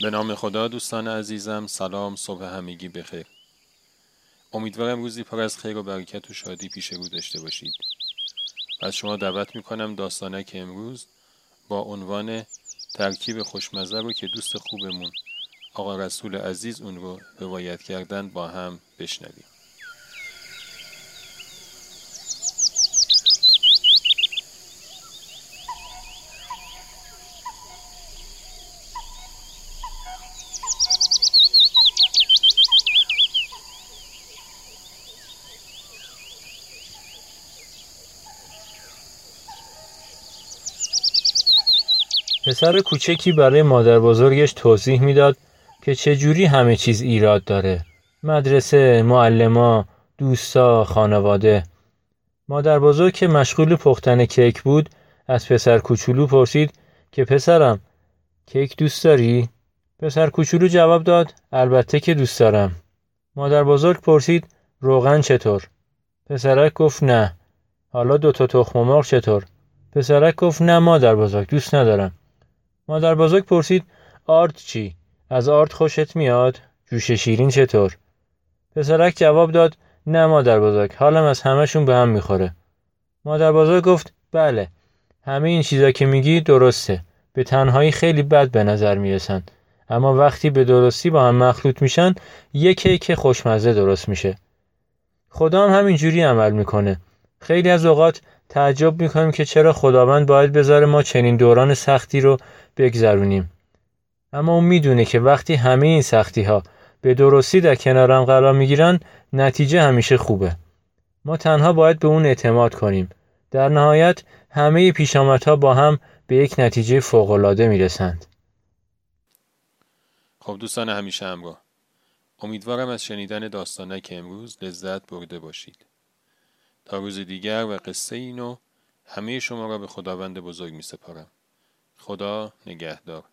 به نام خدا دوستان عزیزم سلام صبح همگی بخیر. امیدوارم روزی پر از خیر و برکت و شادی پیش رو داشته باشید. از شما دعوت می‌کنم داستانک امروز با عنوان ترکیب خوشمزه رو که دوست خوبمون آقا رسول عزیز اون رو روایت کردن با هم بشنویم. پسر کوچکی برای مادر بزرگش توضیح می‌داد که چجوری همه چیز ایراد داره. مدرسه، معلما، دوستا، خانواده. مادر بزرگ که مشغول پختن کیک بود از پسر کوچولو پرسید که پسرم کیک دوست داری؟ پسر کوچولو جواب داد البته که دوست دارم. مادر بزرگ پرسید روغن چطور؟ پسرک گفت نه. حالا دوتا تخم مرغ چطور؟ پسرک گفت نه مادر بزرگ دوست ندارم. مادر بزرگ پرسید آرد چی؟ از آرد خوشت میاد؟ جوش شیرین چطور؟ پسرک جواب داد نه مادر بزرگ حالم از همهشون به هم می‌خوره. مادر بزرگ گفت بله همه این چیزا که میگی درسته به تنهایی خیلی بد به نظر می‌رسن اما وقتی به درستی با هم مخلوط میشن یک کیک خوشمزه درست میشه خدا هم همینجوری عمل می‌کنه خیلی از اوقات تعجب می‌کنیم که چرا خداوند باید بذاره ما چنین دوران سختی رو بگذرونیم. اما اون می‌دونه که وقتی همه این سختی ها به درستی در کنارم قرار می‌گیرن نتیجه همیشه خوبه. ما تنها باید به اون اعتماد کنیم. در نهایت همه پیشامدها با هم به یک نتیجه فوقالعاده می‌رسند. خب دوستان همیشه همراه امیدوارم از شنیدن داستانک امروز لذت برده باشید. تا روز دیگر و قصه اینو همه شما را به خداوند بزرگ می سپارم خدا نگهدار.